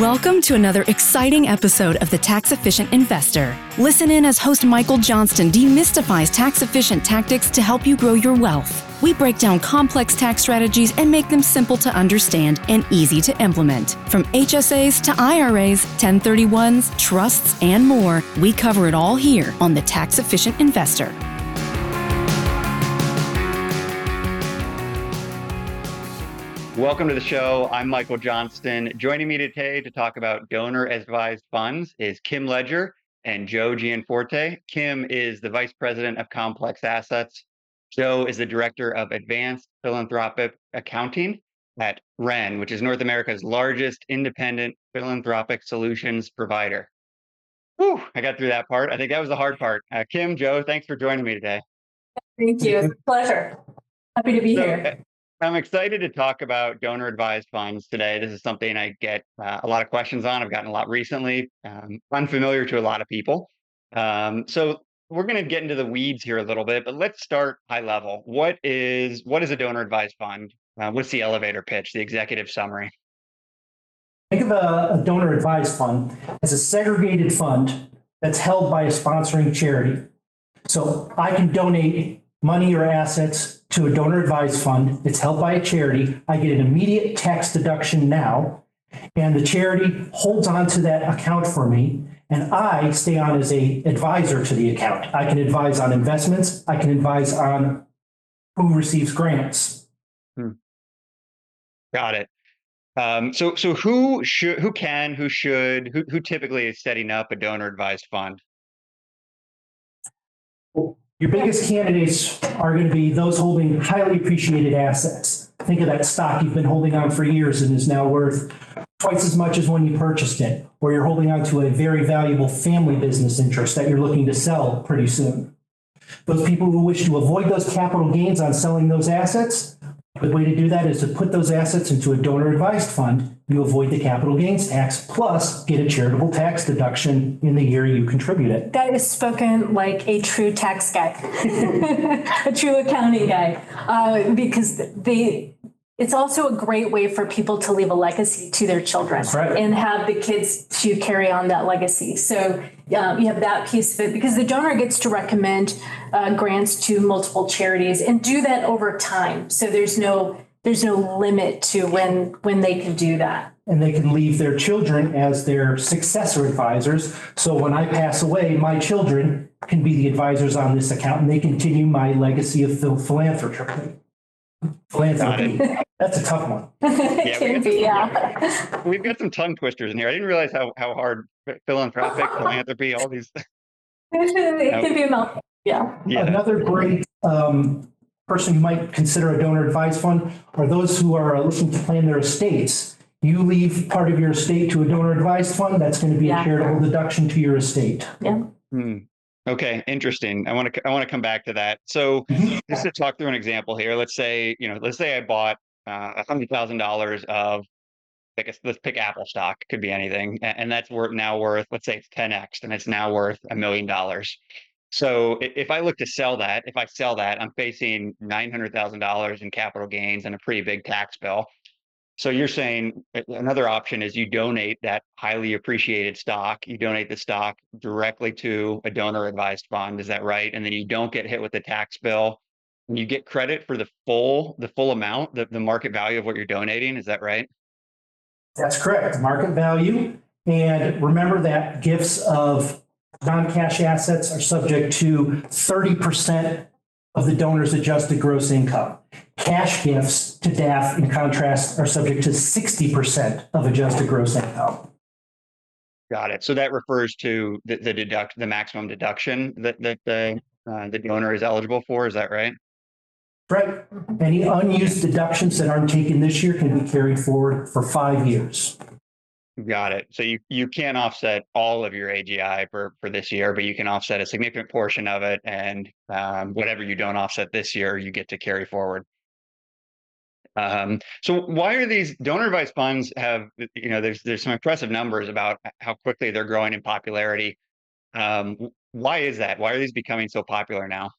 Welcome to another exciting episode of The Tax Efficient Investor. Listen in as host Michael Johnston demystifies tax efficient tactics to help you grow your wealth. We break down complex tax strategies and make them simple to understand and easy to implement. From HSAs to IRAs, 1031s, trusts, and more, we cover it all here on The Tax Efficient Investor. Welcome to the show. I'm Michael Johnston. Joining me today to talk about donor advised funds is Kim Ledger and Joe Gianforte. Kim is the Vice President of Complex Assets. Joe is the Director of Advanced Philanthropic Accounting at Ren, which is North America's largest independent philanthropic solutions provider. Whew, I got through that part. I think that was the hard part. Uh, Kim, Joe, thanks for joining me today. Thank you. Pleasure. Happy to be so, here. I'm excited to talk about donor advised funds today. This is something I get uh, a lot of questions on. I've gotten a lot recently, um, unfamiliar to a lot of people. Um, so we're going to get into the weeds here a little bit, but let's start high level. What is what is a donor advised fund? Uh, what's the elevator pitch, the executive summary? Think of a, a donor advised fund as a segregated fund that's held by a sponsoring charity. So I can donate money or assets to a donor advised fund. It's held by a charity. I get an immediate tax deduction now, and the charity holds on to that account for me. And I stay on as a advisor to the account. I can advise on investments. I can advise on who receives grants. Hmm. Got it. Um, so, so who should, who can, who should, who, who typically is setting up a donor advised fund? Your biggest candidates are going to be those holding highly appreciated assets. Think of that stock you've been holding on for years and is now worth twice as much as when you purchased it, or you're holding on to a very valuable family business interest that you're looking to sell pretty soon. Those people who wish to avoid those capital gains on selling those assets the way to do that is to put those assets into a donor advised fund. You avoid the capital gains tax plus get a charitable tax deduction in the year you contribute it. That is spoken like a true tax guy, a true accounting guy, uh, because they it's also a great way for people to leave a legacy to their children right. and have the kids to carry on that legacy. So um, you have that piece of it because the donor gets to recommend uh, grants to multiple charities and do that over time. So there's no there's no limit to when when they can do that. And they can leave their children as their successor advisors. So when I pass away, my children can be the advisors on this account and they continue my legacy of philanthropy. Philanthropy. That's a tough one. yeah, can be, yeah. We've got some tongue twisters in here. I didn't realize how, how hard philanthropic, philanthropy, all these. it can be a mouthful. Yeah. yeah. Another great um, person you might consider a donor advised fund are those who are looking to plan their estates. You leave part of your estate to a donor advised fund, that's going to be yeah. a charitable deduction to your estate. Yeah. Hmm. Okay, interesting. I want to I want to come back to that. So, just to talk through an example here. Let's say you know, let's say I bought uh, a hundred thousand dollars of, I guess let's pick Apple stock. Could be anything, and that's worth now worth let's say it's ten x, and it's now worth a million dollars. So if I look to sell that, if I sell that, I'm facing nine hundred thousand dollars in capital gains and a pretty big tax bill. So you're saying another option is you donate that highly appreciated stock. You donate the stock directly to a donor advised fund. Is that right? And then you don't get hit with the tax bill. And you get credit for the full the full amount, the, the market value of what you're donating. Is that right? That's correct. Market value. And remember that gifts of non-cash assets are subject to 30% of the donor's adjusted gross income. Cash gifts to DAF, in contrast, are subject to 60% of adjusted gross income. Got it. So that refers to the, the deduct the maximum deduction that, that the uh, the donor is eligible for. Is that right? Right. Any unused deductions that aren't taken this year can be carried forward for five years. Got it. So you you can't offset all of your AGI for for this year, but you can offset a significant portion of it, and um, whatever you don't offset this year, you get to carry forward. Um, so why are these donor advised funds have you know there's there's some impressive numbers about how quickly they're growing in popularity. Um, why is that? Why are these becoming so popular now?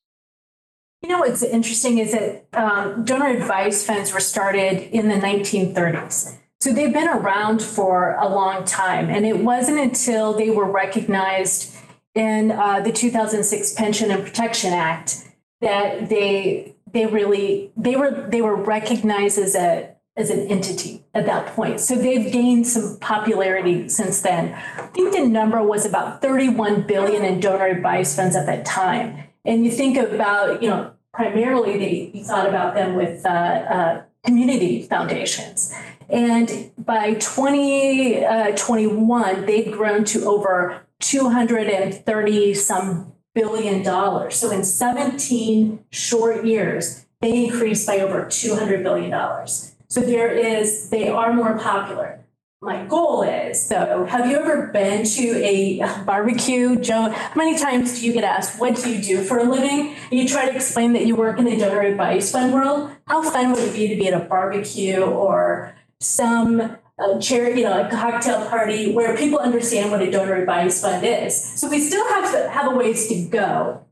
You know what's interesting is that um, donor advised funds were started in the 1930s. So they've been around for a long time. And it wasn't until they were recognized in uh, the 2006 Pension and Protection Act that they they really they were they were recognized as a as an entity at that point. So they've gained some popularity since then. I think the number was about 31 billion in donor advice funds at that time. And you think about, you know, primarily they you thought about them with uh, uh, community foundations. And by 2021, uh, they'd grown to over 230 some billion dollars. So in 17 short years, they increased by over 200 billion dollars. So there is, they are more popular. My goal is, though, have you ever been to a barbecue? Joe, how many times do you get asked, what do you do for a living? And you try to explain that you work in the donor advice fund world. How fun would it be to be at a barbecue or some uh, charity, you know, a cocktail party where people understand what a donor advice fund is? So we still have to have a ways to go,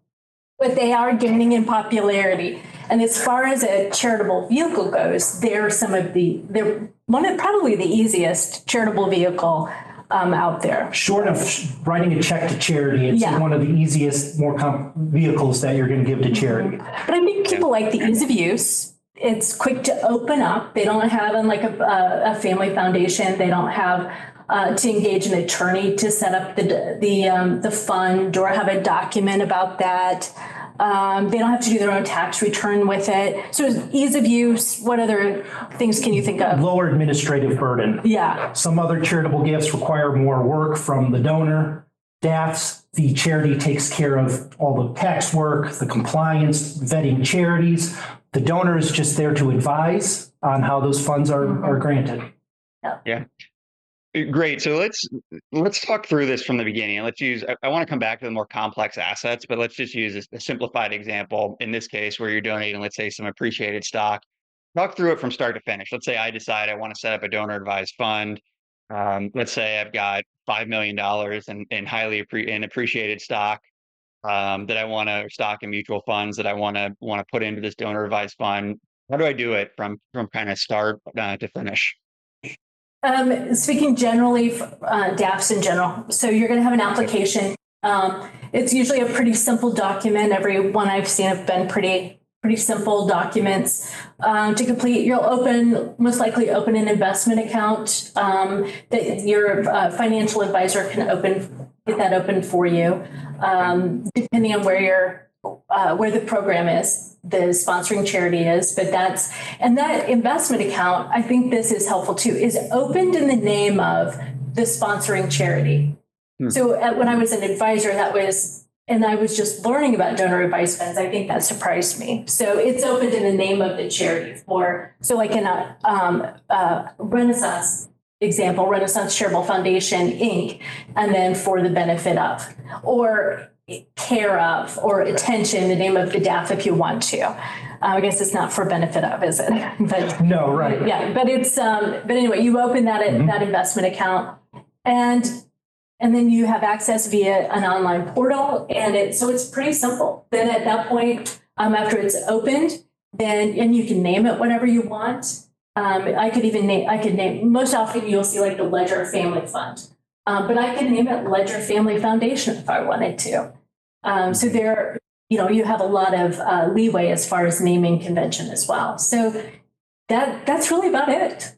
but they are gaining in popularity. And as far as a charitable vehicle goes, they're some of the they're one of probably the easiest charitable vehicle um, out there. Short of writing a check to charity, it's Yeah. one of the easiest, more com- vehicles that you're going to give to charity. But I think people like the ease of use. It's quick to open up. They don't have like a, a, a family foundation. They don't have uh, to engage an attorney to set up the the um, the fund or have a document about that. Um, they don't have to do their own tax return with it. So ease of use. What other things can you think of? Lower administrative burden. Yeah. Some other charitable gifts require more work from the donor. DAFs, the charity takes care of all the tax work, the compliance, vetting charities. The donor is just there to advise on how those funds are, are granted. Yeah. Great. So let's let's talk through this from the beginning. Let's use. I, I want to come back to the more complex assets, but let's just use a, a simplified example. In this case, where you're donating, let's say, some appreciated stock. Talk through it from start to finish. Let's say I decide I want to set up a donor advised fund. Um, let's say I've got five million dollars in, in highly appre- in appreciated stock um, that I want to stock in mutual funds that I want to want to put into this donor advised fund. How do I do it from from kind of start uh, to finish? Um, speaking generally, uh, DAFs in general. So you're going to have an application. Um, it's usually a pretty simple document. Every one I've seen have been pretty pretty simple documents um, to complete. You'll open most likely open an investment account um, that your uh, financial advisor can open get that open for you, um, depending on where your uh, where the program is the sponsoring charity is, but that's, and that investment account, I think this is helpful too, is opened in the name of the sponsoring charity. Hmm. So uh, when I was an advisor, that was, and I was just learning about donor advice funds, I think that surprised me. So it's opened in the name of the charity for, so like in a um, uh, Renaissance example, Renaissance Charitable Foundation, Inc., and then for the benefit of, or care of or attention, the name of the DAF if you want to. Uh, I guess it's not for benefit of, is it? But No, right. yeah, but it's um, but anyway, you open that that investment account and and then you have access via an online portal and it so it's pretty simple. Then at that point, um, after it's opened, then and you can name it whatever you want. Um, I could even name I could name most often you'll see like the Ledger Family Fund. Um, but I could name it Ledger Family Foundation if I wanted to. Um, so there, you know, you have a lot of uh, leeway as far as naming convention as well. So that that's really about it.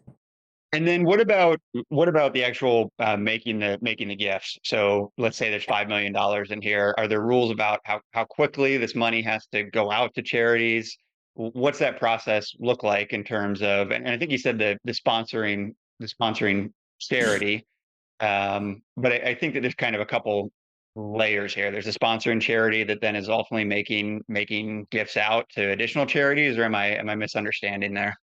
And then what about what about the actual uh, making the making the gifts? So let's say there's five million dollars in here. Are there rules about how how quickly this money has to go out to charities? What's that process look like in terms of? And, I think you said the the sponsoring the sponsoring charity, um, but I, I think that there's kind of a couple layers here. There's a sponsoring charity that then is ultimately making making gifts out to additional charities, or am I am I misunderstanding there?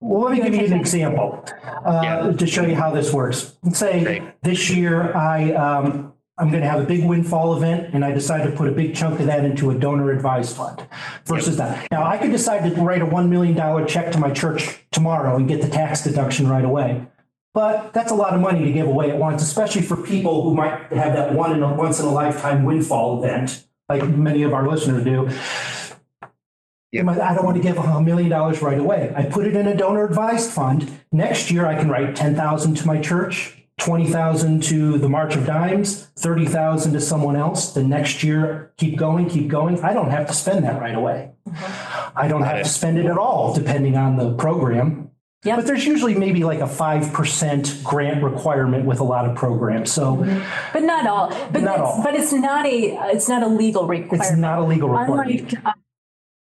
Well, let me give you an example uh, Yeah. to show you how this works. Let's say Great. this year I um, I'm going to have a big windfall event, and I decide to put a big chunk of that into a donor advised fund versus that. Now I could decide to write a one million dollar check to my church tomorrow and get the tax deduction right away. But that's a lot of money to give away at once, especially for people who might have that one in a once in a lifetime windfall event, like many of our listeners do. Yep. I don't want to give a million dollars right away. I put it in a donor advised fund. Next year, I can write 10,000 to my church, 20,000 to the March of Dimes, 30,000 to someone else. The next year, keep going, keep going. I don't have to spend that right away. Mm-hmm. I don't Got have it. to spend it at all, depending on the program. Yep. But there's usually maybe like a 5% grant requirement with a lot of programs. So But not all. But Not it's, all. But it's not a it's not a legal requirement. it's not a legal requirement. Unlike uh,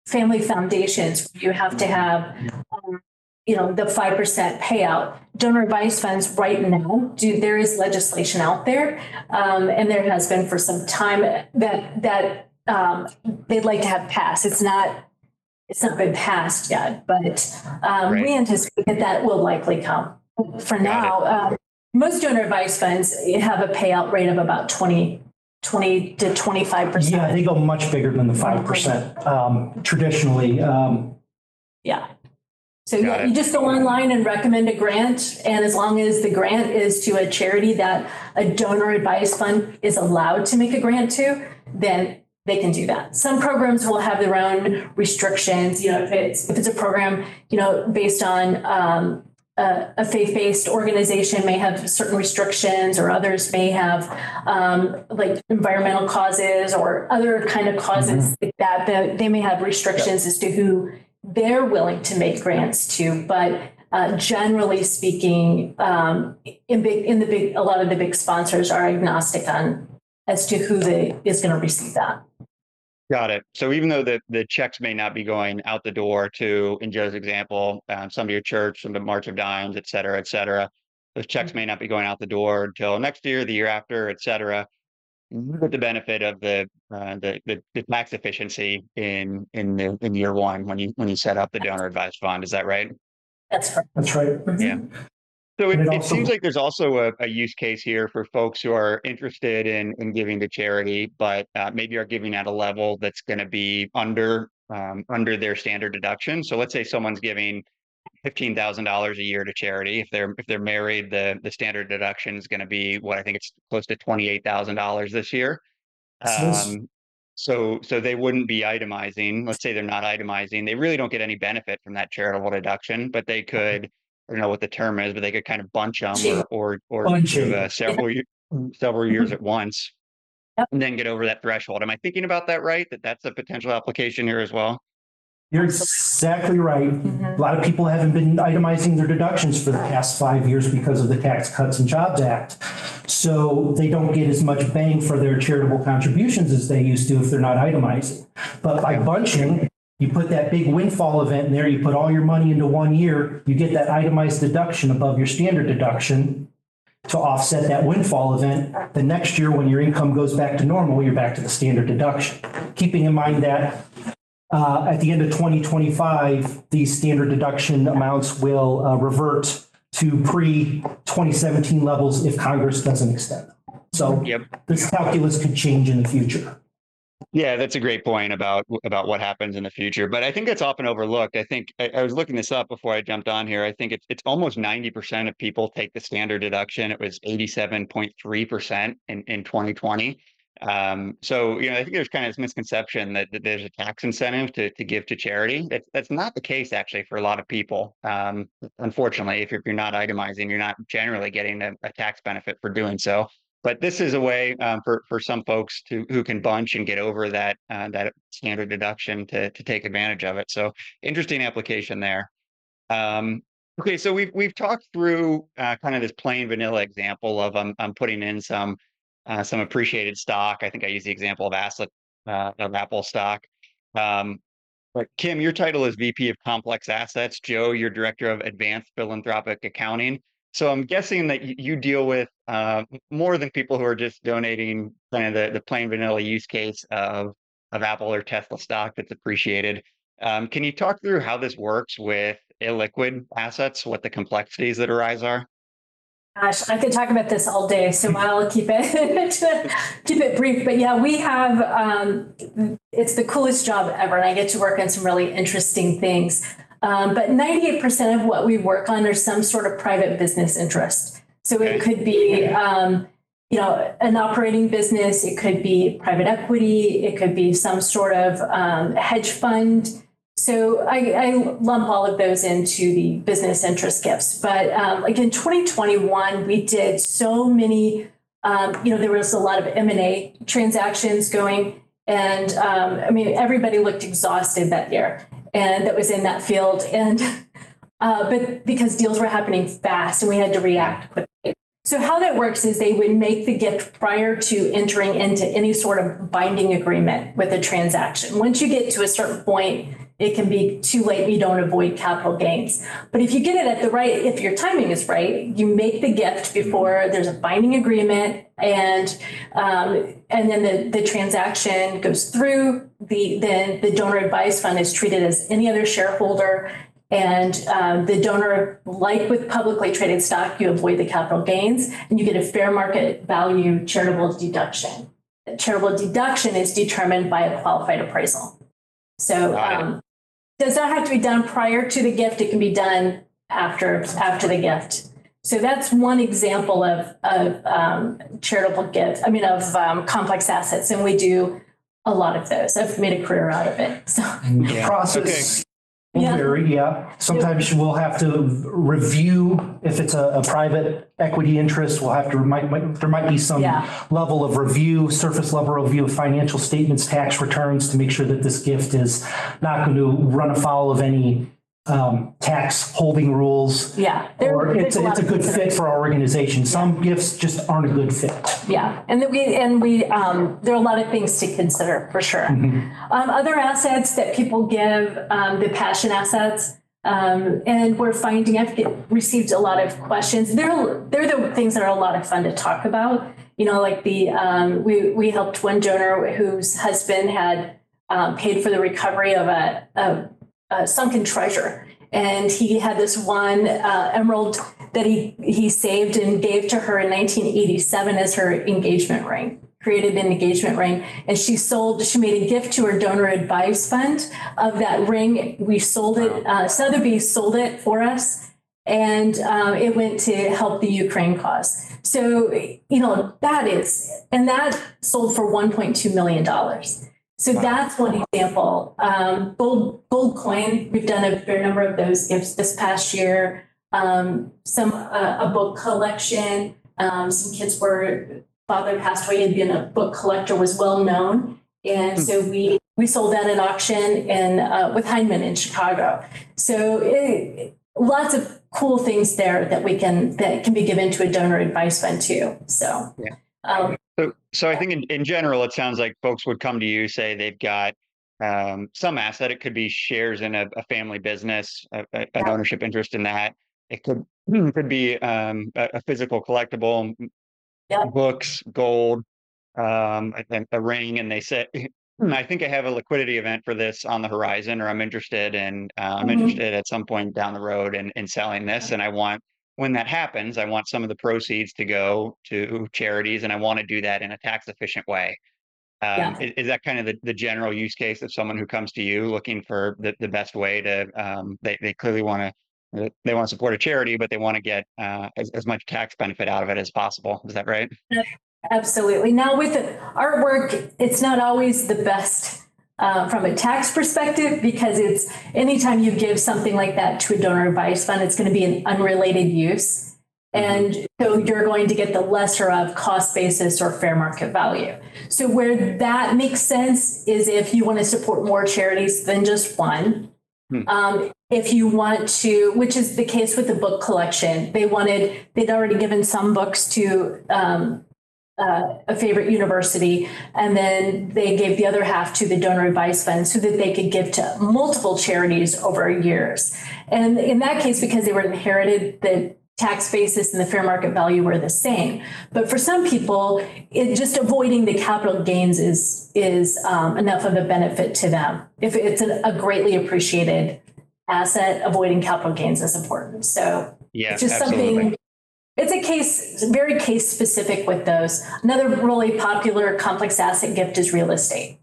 family foundations, you have to have, um, you know, the five percent payout. Donor advised funds right now, do there is legislation out there, um, and there has been for some time that that um, they'd like to have passed. It's not. It's not been passed yet, but um, Right. we anticipate that that will likely come. For now, um, most donor advised funds have a payout rate of about 20, 20 to 25%. Yeah, they go much bigger than the 5% um, traditionally. Um, Yeah. So Got yeah, it. you just go online and recommend a grant, and as long as the grant is to a charity that a donor advised fund is allowed to make a grant to, then they can do that. Some programs will have their own restrictions. You know, if it's if it's a program, you know, based on um, a, a faith-based organization may have certain restrictions, or others may have um, like environmental causes or other kind of causes like that. That they may have restrictions as to who they're willing to make grants to, but uh, generally speaking, um, in big in the big a lot of the big sponsors are agnostic on as to who they is going to receive that. Got it. So even though the, the checks may not be going out the door to, in Joe's example, um, some of your church, some of the March of Dimes, et cetera, et cetera, those checks may not be going out the door until next year, the year after, et cetera. You get the benefit of the, uh, the, the, the tax efficiency in, in the, in year one when you, when you set up the donor advised fund. Is that right? That's right. That's right. Yeah. So it, it it seems like there's also a, a use case here for folks who are interested in, in giving to charity, but uh, maybe are giving at a level that's going to be under um, under their standard deduction. So let's say someone's giving fifteen thousand dollars a year to charity. If they're if they're married, the the standard deduction is going to be what I think it's close to twenty eight thousand dollars this year. Um, so so they wouldn't be itemizing. Let's say they're not itemizing. They really don't get any benefit from that charitable deduction, but they could. I don't know what the term is, but they could kind of bunch them or or, or Bunching. give, uh, several ye- several years at once, Yep. and then get over that threshold. Am I thinking about that right? That that's a potential application here as well. You're exactly right. Mhm. A lot of people haven't been itemizing their deductions for the past five years because of the Tax Cuts and Jobs Act. So they don't get as much bang for their charitable contributions as they used to if they're not itemizing. But by bunching, you put that big windfall event in there, you put all your money into one year, you get that itemized deduction above your standard deduction to offset that windfall event. The next year, when your income goes back to normal, you're back to the standard deduction. Keeping in mind that uh, at the end of 2025, these standard deduction amounts will uh, revert to pre-2017 levels if Congress doesn't extend them. So Yep. this calculus could change in the future. Yeah, that's a great point about about what happens in the future. But I think that's often overlooked. I think I, I was looking this up before I jumped on here. I think it's it's almost ninety percent of people take the standard deduction. It was eighty seven point three percent in in twenty twenty. Um, so you know, I think there's kind of this misconception that, that there's a tax incentive to to give to charity. That's that's not the case actually for a lot of people. Um, unfortunately, if you're, if you're not itemizing, you're not generally getting a, a tax benefit for doing so but this is a way um, for for some folks to who can bunch and get over that uh, that standard deduction to to take advantage of it. So interesting application there. Um, okay, so we've we've talked through uh, kind of this plain vanilla example of I'm I'm putting in some uh, some appreciated stock. I think I use the example of asset uh, of Apple stock. Um, but Kim, your title is VP of Complex Assets. Joe, you're Director of Advanced Philanthropic Accounting. So I'm guessing that you, you deal with uh, more than people who are just donating kind of the, the plain vanilla use case of of Apple or Tesla stock that's appreciated. Um, can you talk through how this works with illiquid assets, what the complexities that arise are? Gosh, I could talk about this all day, so I'll keep it keep it brief. But yeah, we have um, it's the coolest job ever, and I get to work on some really interesting things. Um, but 98% of what we work on are some sort of private business interest. So it could be, um, you know, an operating business. It could be private equity. It could be some sort of um, hedge fund. So I, I lump all of those into the business interest gifts. But um, like in 2021, we did so many. Um, you know, there was a lot of M and A transactions going, and um, I mean, everybody looked exhausted that year, and that was in that field. And uh, but because deals were happening fast, and we had to react quickly. So how that works is they would make the gift prior to entering into any sort of binding agreement with a transaction. Once you get to a certain point, it can be too late. You don't avoid capital gains. But if you get it at the right, if your timing is right, you make the gift before there's a binding agreement, and um, and then the, the transaction goes through. The then the donor advice fund is treated as any other shareholder. And um, the donor, like with publicly traded stock, you avoid the capital gains and you get a fair market value charitable deduction. The charitable deduction is determined by a qualified appraisal. So um, does not have to be done prior to the gift. It can be done after after the gift. So that's one example of, of um, charitable gift. I mean, of um, complex assets, and we do a lot of those. I've made a career out of it. So The process will Yeah. vary, yeah. Sometimes we'll have to review, if it's a, a private equity interest, we'll have to, might, might- there might be some Yeah. level of review, surface level review of financial statements, tax returns to make sure that this gift is not going to run afoul of any um, tax holding rules. yeah, there- Or it's, there's lot it's a of good fit for our organization. Some gifts just aren't a good fit. Yeah, and that we and we um, there are a lot of things to consider for sure. Um, other assets that people give, um, the passion assets, um, and we're finding I've get, received a lot of questions. They're they're the things that are a lot of fun to talk about. You know, like the um, we we helped one donor whose husband had um, paid for the recovery of a, a, a sunken treasure, and he had this one uh, emerald that he he saved and gave to her in 1987 as her engagement ring created an engagement ring. And she sold she made a gift to her donor advised fund of that ring. We sold it uh, sotheby's sold it for us. And um, it went to help the ukraine cause. So you know that is and that sold for 1.2 million dollars so that's one example um, gold gold coin we've done a fair number of those gifts this past year um, some uh, a book collection. Um, some kids were father passed away had been a book collector was well known, and so we we sold that at auction and uh, with Hindman in Chicago. So it, lots of cool things there that we can that can be given to a donor advice fund too. So Yeah. um, So, so I think in, in general, it sounds like folks would come to you, say they've got um, some asset. It could be shares in a, a family business, a, a- an ownership interest in that. It could could be um, a, physical collectible, Yeah. books, gold, um, a, a ring, and they say, "Hmm, "I think I have a liquidity event for this on the horizon, or I'm interested in uh, I'm Mhm. interested at some point down the road in in selling this, and I want." When that happens, I want some of the proceeds to go to charities, and I want to do that in a tax efficient way. Um, Yeah. is, is that kind of the, the general use case of someone who comes to you looking for the, the best way to, um, they, they clearly want to, they want to support a charity, but they want to get, uh, as, as much tax benefit out of it as possible. Is that right? Absolutely. Now, with the artwork, it's not always the best uh, from a tax perspective because it's anytime you give something like that to a donor advised fund, it's going to be an unrelated use. And so you're going to get the lesser of cost basis or fair market value. So, where that makes sense is if you want to support more charities than just one. Hmm. Um, if you want to, which is the case with the book collection, they wanted, they'd already given some books to um, uh, a favorite university, and then they gave the other half to the donor advice fund so that they could give to multiple charities over years. And in that case, because they were inherited, the tax basis and the fair market value were the same. But for some people, it just avoiding the capital gains is is um, enough of a benefit to them. If it's a, a greatly appreciated asset, avoiding capital gains is important. So Yeah, it's just absolutely. something it's a case very case specific with those another really popular complex asset gift is real estate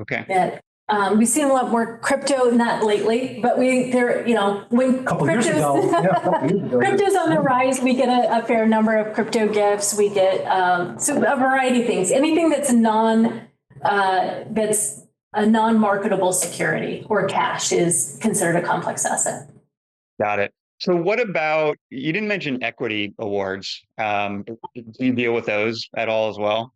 Okay. that um, we've seen a lot more crypto not lately but we there you know when A Couple years ago. crypto's- yeah, a couple years ago. crypto's on the rise we get a, a fair number of crypto gifts we get um, so a variety of things anything that's non uh, that's a non-marketable security or cash is considered a complex asset. Got it. So what about, you didn't mention equity awards. Um, do you deal with those at all as well?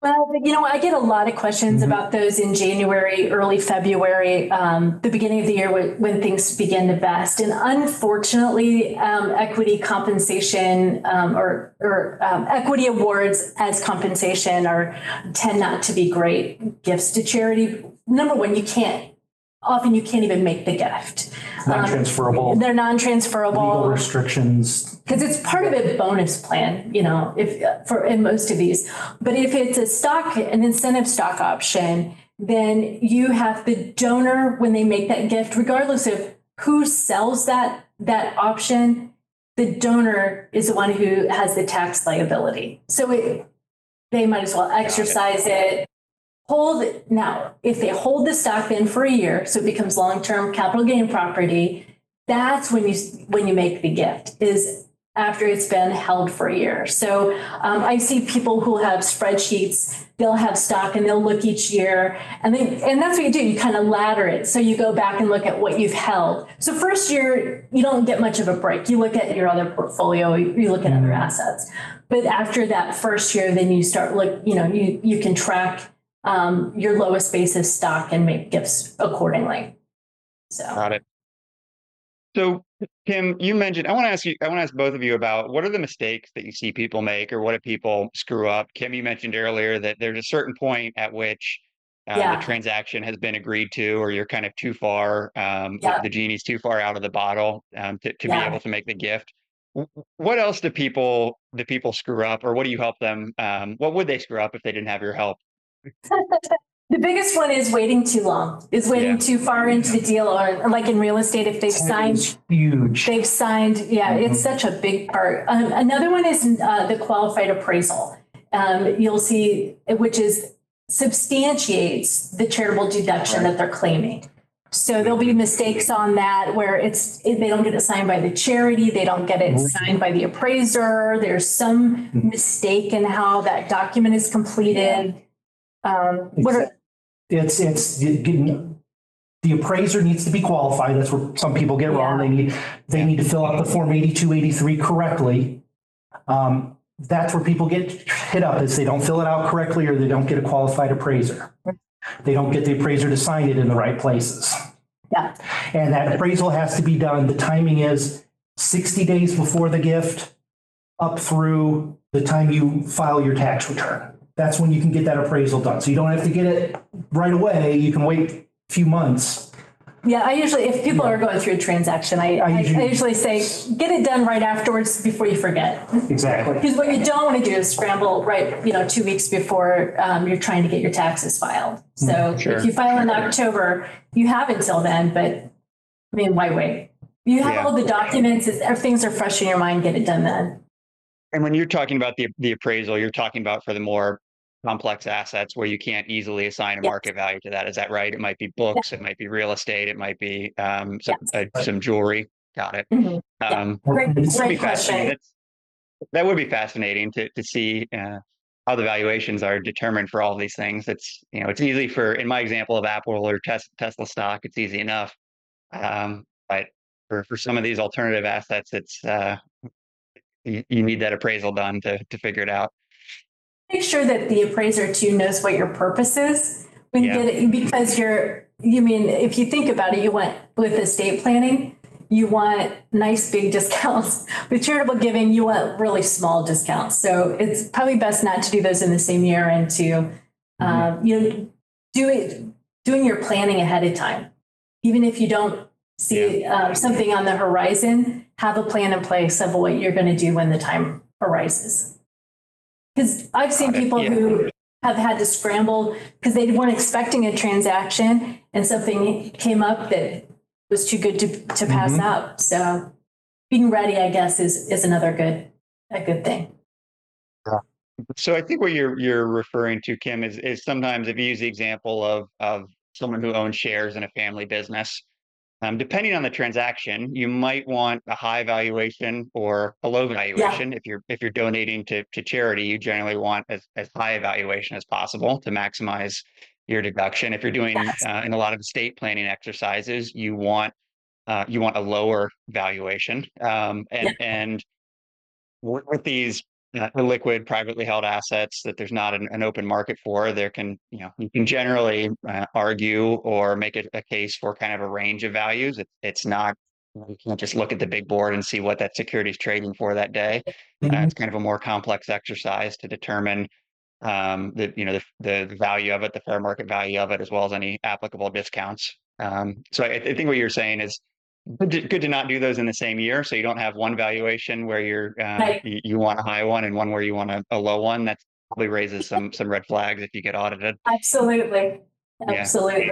Well, you know, I get a lot of questions mm-hmm. about those in January, early February, um, the beginning of the year when, when, things begin to vest. And unfortunately, um, equity compensation um, or, or um, equity awards as compensation are tend not to be great gifts to charity. Number one, you can't often you can't even make the gift. Non-transferable. Um, they're non-transferable. Legal restrictions. Because it's part of a bonus plan, you know, if for in most of these. But if it's a stock, an incentive stock option, then you have the donor when they make that gift, regardless of who sells that that option, the donor is the one who has the tax liability. So it, they might as well exercise it hold now if they hold the stock then for a year so it becomes long-term capital gain property that's when you when you make the gift is after it's been held for a year. So um, i see people who have spreadsheets they'll have stock and they'll look each year and then and that's what you do you kind of ladder it. So you go back and look at what you've held. So first year you don't get much of a break. You look at your other portfolio you look at other mm-hmm. assets. But after that first year then you start look you know you you can track um, your lowest basis stock and make gifts accordingly. So got it. So Kim, you mentioned I want to ask you, I want to ask both of you about what are the mistakes that you see people make or what do people screw up? Kim, you mentioned earlier that there's a certain point at which uh, yeah. the transaction has been agreed to, or you're kind of too far, um, yeah. the genie's too far out of the bottle um, to, to yeah. be able to make the gift. What else do people do people screw up, or what do you help them? Um, what would they screw up if they didn't have your help? the biggest one is waiting too long, is waiting yeah. too far into the deal, or like in real estate, if they've signed huge, they've signed. Yeah, mm-hmm. it's such a big part. Um, another one is uh, the qualified appraisal. Um, you'll see, which is substantiates the charitable deduction that they're claiming. So there'll be mistakes on that where it's they don't get it signed by the charity, they don't get it signed by the appraiser. There's some mm-hmm. mistake in how that document is completed. Um, what are, It's, it's, getting- the appraiser needs to be qualified. That's where some people get wrong. They need, they need to fill out the Form 8283 correctly. Um, That's where people get hit up is they don't fill it out correctly or they don't get a qualified appraiser. They don't get the appraiser to sign it in the right places. yeah, And that appraisal has to be done, the timing is 60 days before the gift up through the time you file your tax return that's when you can get that appraisal done. So you don't have to get it right away. You can wait a few months. Yeah, I usually, if people are going through a transaction, I, I, usually, I usually say, get it done right afterwards before you forget. Exactly. Because what you don't want to do is scramble right, you know, two weeks before um, you're trying to get your taxes filed. So mm, sure. if you file in October, you have until then, but I mean, why wait? You have yeah. all the documents, If things are fresh in your mind, get it done then. And when you're talking about the the appraisal, you're talking about for the more complex assets where you can't easily assign a market value to that. Is that right? It might be books, it might be real estate, it might be um, some uh, some jewelry. Got it. Mhm. Um, Great, great question. that would be fascinating to to see uh, how the valuations are determined for all of these things. It's you know it's easy for in my example of Apple or Tes- Tesla stock, it's easy enough. Um, but for for some of these alternative assets, it's uh, you, you need that appraisal done to to figure it out. Make sure that the appraiser too knows what your purpose is when yeah. you get it, because you're. You mean if you think about it, you want with estate planning, you want nice big discounts. With charitable giving, you want really small discounts. So it's probably best not to do those in the same year and to, um, you know, do it doing your planning ahead of time, even if you don't see yeah. um, something on the horizon, have a plan in place of what you're going to do when the time arises. Because I've seen people yeah. who have had to scramble because they weren't expecting a transaction and something came up that was too good to, to pass mm-hmm. up. So being ready, I guess, is is another good a good thing. Yeah. So I think what you're you're referring to, Kim, is is sometimes if you use the example of of someone who owns shares in a family business, um, depending on the transaction, you might want a high valuation or a low valuation. Yeah. If you're if you're donating to to charity, you generally want as, as high a valuation as possible to maximize your deduction. If you're doing Yes. uh, in a lot of estate planning exercises, you want uh, you want a lower valuation. Um, and and with, with these uh, liquid privately held assets that there's not an, an open market for, there can you know you can generally uh, argue or make a, a case for kind of a range of values. It, it's not you can't just look at the big board and see what that security is trading for that day. Uh, Mhm. it's kind of a more complex exercise to determine um, the you know the, the the value of it, the fair market value of it, as well as any applicable discounts. Um, so I, I think what you're saying is good to, good to not do those in the same year, so you don't have one valuation where you're uh, Right. you, you want a high one and one where you want a, a low one. That probably raises some some red flags if you get audited. Absolutely. Yeah. Absolutely.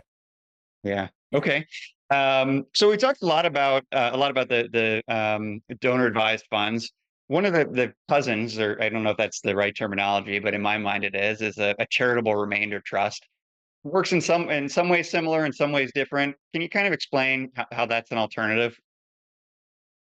Yeah. Okay. Um, so we talked a lot about uh, a lot about the the um, donor advised funds. One of the the cousins, or I don't know if that's the right terminology, but in my mind it is, is a, a charitable remainder trust. Works in some in some ways similar, in some ways different. Can you kind of explain how, how that's an alternative?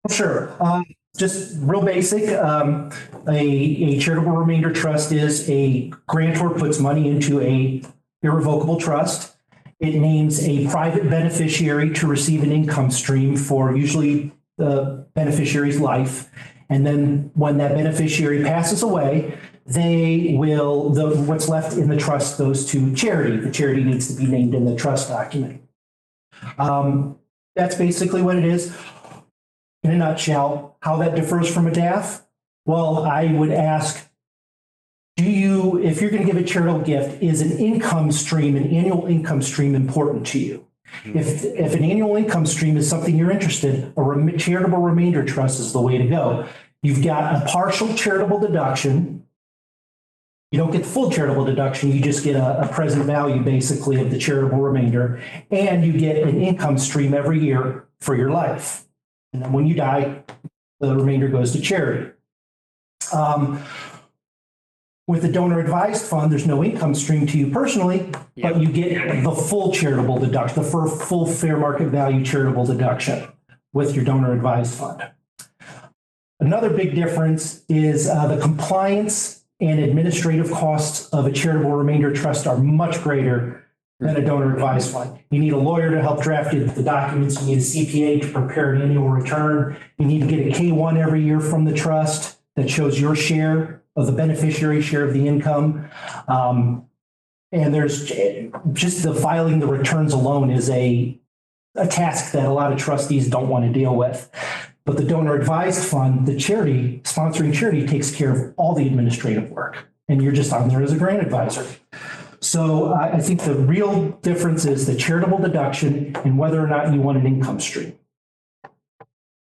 Sure. Um, just real basic, um, a, a charitable remainder trust is a grantor puts money into a irrevocable trust. It names a private beneficiary to receive an income stream for usually the beneficiary's life. And then when that beneficiary passes away, they will, the, what's left in the trust goes to charity. The charity needs to be named in the trust document. Um, that's basically what it is in a nutshell, how that differs from a DAF? Well, I would ask, do you, if you're going to give a charitable gift, is an income stream, an annual income stream important to you? If, if an annual income stream is something you're interested, a rem- charitable remainder trust is the way to go. You've got a partial charitable deduction. You don't get the full charitable deduction, you just get a, a present value basically of the charitable remainder, and you get an income stream every year for your life. And then when you die, the remainder goes to charity. Um, with the donor advised fund, there's no income stream to you personally, but you get the full charitable deduction, the full fair market value charitable deduction with your donor advised fund. Another big difference is uh, the compliance and administrative costs of a charitable remainder trust are much greater than a donor advised fund. You need a lawyer to help draft the documents. You need a CPA to prepare an annual return. You need to get a K-1 every year from the trust that shows your share of the beneficiary share of the income. Um, and there's just the filing the returns alone is a, a task that a lot of trustees don't want to deal with. But the donor advised fund, the charity, sponsoring charity takes care of all the administrative work. And you're just on there as a grant advisor. So I, I think the real difference is the charitable deduction and whether or not you want an income stream.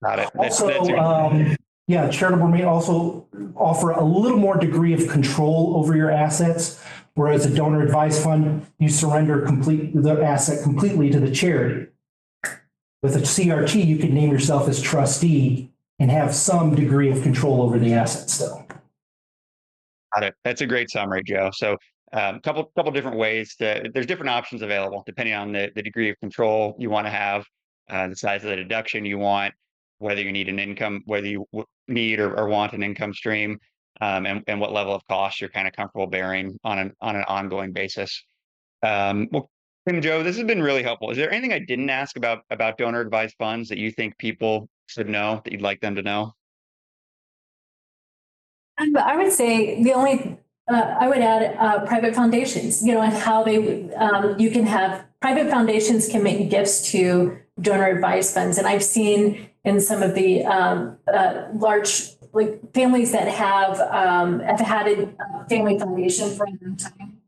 Got it. That's, Also, that's um, yeah, charitable may also offer a little more degree of control over your assets. Whereas a donor advised fund, you surrender complete, the asset completely to the charity. With a CRT, you can name yourself as trustee and have some degree of control over the asset still. Got it. That's a great summary, Joe. So um, couple couple different ways to there's different options available depending on the, the degree of control you want to have, uh, the size of the deduction you want, whether you need an income, whether you need or, or want an income stream, um, and, and what level of cost you're kind of comfortable bearing on an on an ongoing basis. Um, well, Kim, Joe, this has been really helpful. Is there anything I didn't ask about about donor advised funds that you think people should know that you'd like them to know? Um, I would say the only, uh, I would add, uh, private foundations, you know, and how they, um, you can have, private foundations can make gifts to donor advised funds. And I've seen in some of the, um, uh, large, like families that have, um, have had a family foundation for a long time.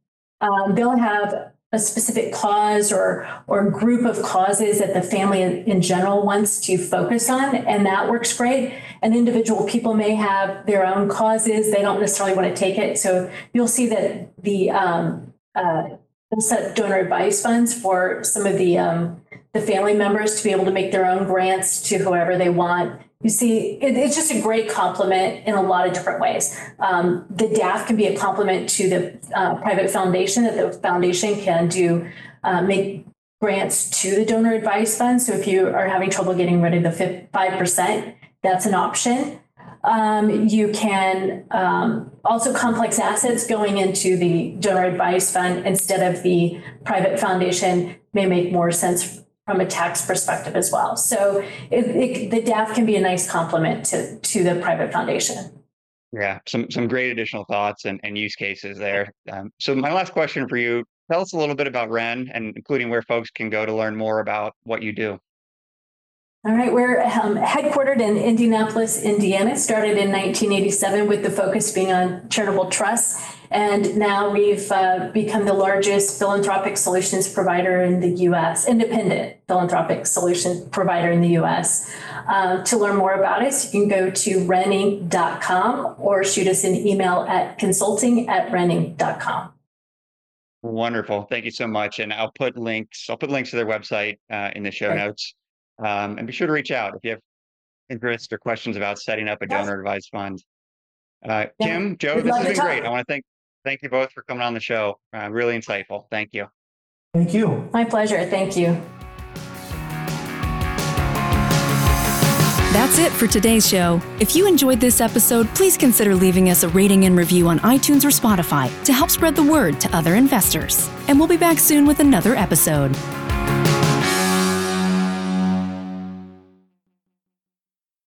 Um, they'll have a specific cause or, or group of causes that the family in, general wants to focus on, and that works great. And individual people may have their own causes, they don't necessarily want to take it. So you'll see that the, um, uh, they'll set donor advice funds for some of the, um, the family members to be able to make their own grants to whoever they want. You see, it, it's just a great complement in a lot of different ways. Um, the DAF can be a complement to the uh, private foundation that the foundation can do, uh, make grants to the donor advice fund. So if you are having trouble getting rid of the five percent, that's an option. Um, you can um, also complex assets going into the donor advised fund instead of the private foundation may make more sense from a tax perspective as well. So it, it, the DAF can be a nice complement to, to the private foundation. Yeah, some some great additional thoughts and, and use cases there. Um, so my last question for you, tell us a little bit about Ren and including where folks can go to learn more about what you do. All right, we're um, headquartered in Indianapolis, Indiana. Started in 1987 with the focus being on charitable trusts. And now we've uh, become the largest philanthropic solutions provider in the US, independent philanthropic solution provider in the US. Uh, to learn more about us, you can go to reninc.com or shoot us an email at consulting at reninc.com. Wonderful. Thank you so much. And I'll put links, I'll put links to their website uh, in the show notes. Um, and be sure to reach out if you have interest or questions about setting up a donor advised fund. Uh. Kim, Joe, We'd this has been great. I want to thank thank you both for coming on the show. Uh, really insightful. Thank you. Thank you. My pleasure. Thank you. That's it for today's show. If you enjoyed this episode, please consider leaving us a rating and review on iTunes or Spotify to help spread the word to other investors. And we'll be back soon with another episode.